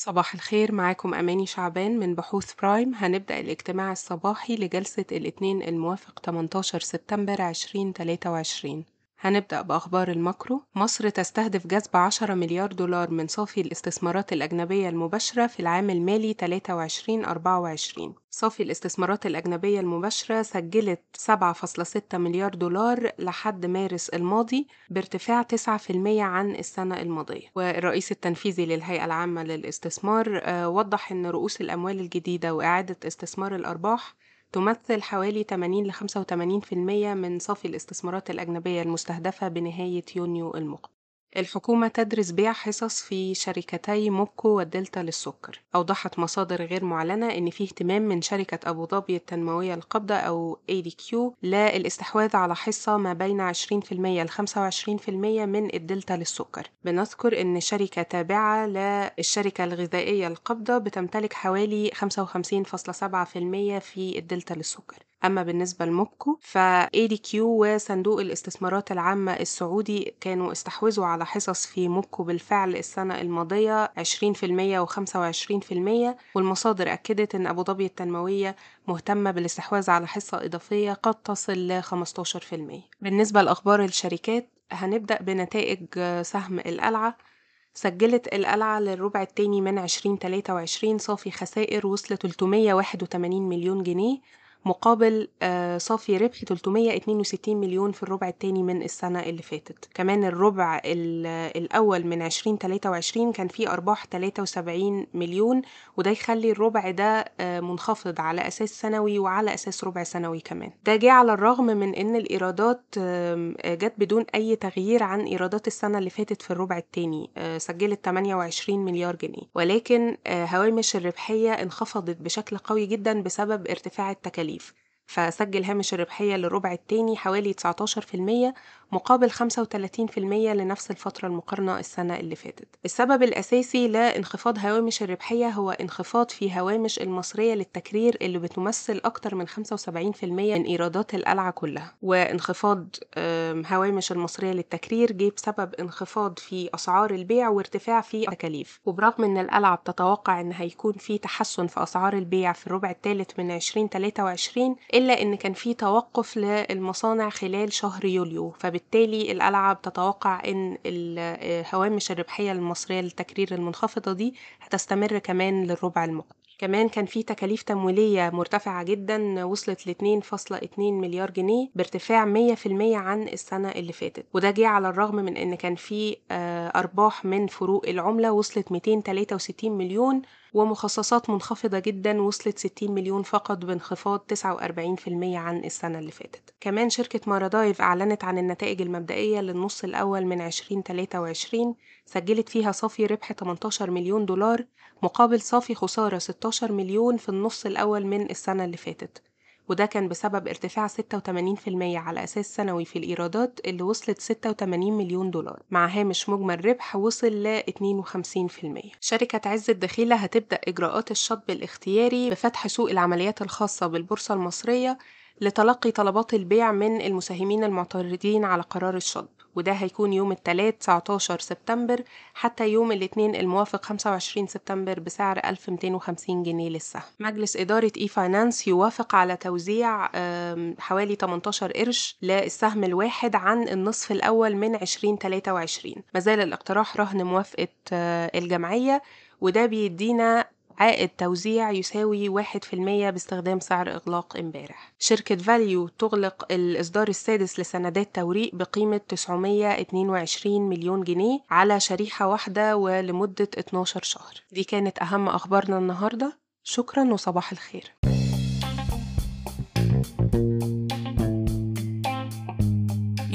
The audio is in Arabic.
صباح الخير معاكم أماني شعبان من بحوث برايم هنبدأ الاجتماع الصباحي لجلسة الاثنين الموافق 18 سبتمبر 2023 هنبدأ بأخبار الماكرو. مصر تستهدف جذب 10 مليار دولار من صافي الاستثمارات الأجنبية المباشرة في العام المالي 23-24 صافي الاستثمارات الأجنبية المباشرة سجلت 7.6 مليار دولار لحد مارس الماضي بارتفاع 9% عن السنة الماضية. والرئيس التنفيذي للهيئة العامة للاستثمار وضح أن رؤوس الأموال الجديدة وإعادة استثمار الأرباح تمثل حوالي 80 ل 85% من صافي الاستثمارات الأجنبية المستهدفة بنهاية يونيو المقبل. الحكومة تدرس بيع حصص في شركتي موبكو والدلتا للسكر. أوضحت مصادر غير معلنة إن في اهتمام من شركة أبو ظبي التنموية القابضة أو ADQ للإستحواذ على حصة ما بين 20% ل 25% من الدلتا للسكر. بنذكر إن شركة تابعة للشركة الغذائية القابضة بتمتلك حوالي 55.7% في الدلتا للسكر. أما بالنسبة لموبكو ف ADQ وصندوق الاستثمارات العامة السعودي كانوا استحوذوا على حصص في موبكو بالفعل السنة الماضية 20% و25% والمصادر أكدت أن أبو ظبي التنموية مهتمة بالاستحواذ على حصة إضافية قد تصل ل 15% بالنسبة لأخبار الشركات هنبدأ بنتائج سهم القلعة. سجلت القلعة للربع الثاني من 2023 صافي خسائر وصل 381 مليون جنيه. مقابل صافي ربح 362 مليون في الربع الثاني من السنة اللي فاتت. كمان الربع الأول من 2023 كان فيه أرباح 73 مليون وده يخلي الربع ده منخفض على أساس سنوي وعلى أساس ربع سنوي كمان. ده جه على الرغم من أن الإيرادات جت بدون أي تغيير عن إيرادات السنة اللي فاتت في الربع الثاني سجلت 28 مليار جنيه. ولكن هوامش الربحية انخفضت بشكل قوي جدا بسبب ارتفاع التكاليف. التكاليف فسجل هامش الربحية للربع الثاني حوالي 19% مقابل 35% لنفس الفترة المقارنة السنة اللي فاتت. السبب الأساسي لانخفاض هوامش الربحية هو انخفاض في هوامش المصرية للتكرير اللي بتمثل أكتر من 75% من إيرادات القلعة كلها. وانخفاض هوامش المصرية للتكرير جه بسبب انخفاض في أسعار البيع وارتفاع في التكاليف. وبرغم أن القلعة بتتوقع أن هيكون في تحسن في أسعار البيع في الربع الثالث من 2023 إلا أن كان في توقف للمصانع خلال شهر يوليو فبالتالي القلعة بتتوقع أن هوامش الربحية المصرية للتكرير المنخفضة دي هتستمر كمان للربع المقبل. كمان كان في تكاليف تمويلية مرتفعة جدا وصلت ل 2.2 مليار جنيه بارتفاع 100% عن السنة اللي فاتت. وده جه على الرغم من إن كان في أرباح من فروق العملة وصلت 263 مليون ومخصصات منخفضة جدا وصلت 60 مليون فقط بانخفاض 49% عن السنة اللي فاتت. كمان شركة مارادايف أعلنت عن النتائج المبدئية للنص الأول من 2023 سجلت فيها صافي ربح 18 مليون دولار مقابل صافي خسارة 16 مليون في النص الأول من السنة اللي فاتت. وده كان بسبب ارتفاع 86% على أساس سنوي في الإيرادات اللي وصلت 86 مليون دولار. مع هامش مجمل ربح وصل ل 52% شركة عز الدخيلة هتبدأ إجراءات الشطب الاختياري بفتح سوق العمليات الخاصة بالبورصة المصرية لتلقي طلبات البيع من المساهمين المعترضين على قرار الشطب وده هيكون يوم الثلاث 19 سبتمبر حتى يوم الاثنين الموافق 25 سبتمبر بسعر 1250 جنيه للسهم مجلس إدارة إي فاينانس يوافق على توزيع حوالي 18 قرش للسهم الواحد عن النصف الأول من 2023 مازال الاقتراح رهن موافقة الجمعية وده بيدينا عائد توزيع يساوي واحد في المية باستخدام سعر إغلاق امبارح. شركة فاليو تغلق الإصدار السادس لسندات توريق بقيمة 922 مليون جنيه على شريحة واحدة ولمدة 12 شهر. دي كانت أهم أخبارنا النهاردة. شكرا وصباح الخير.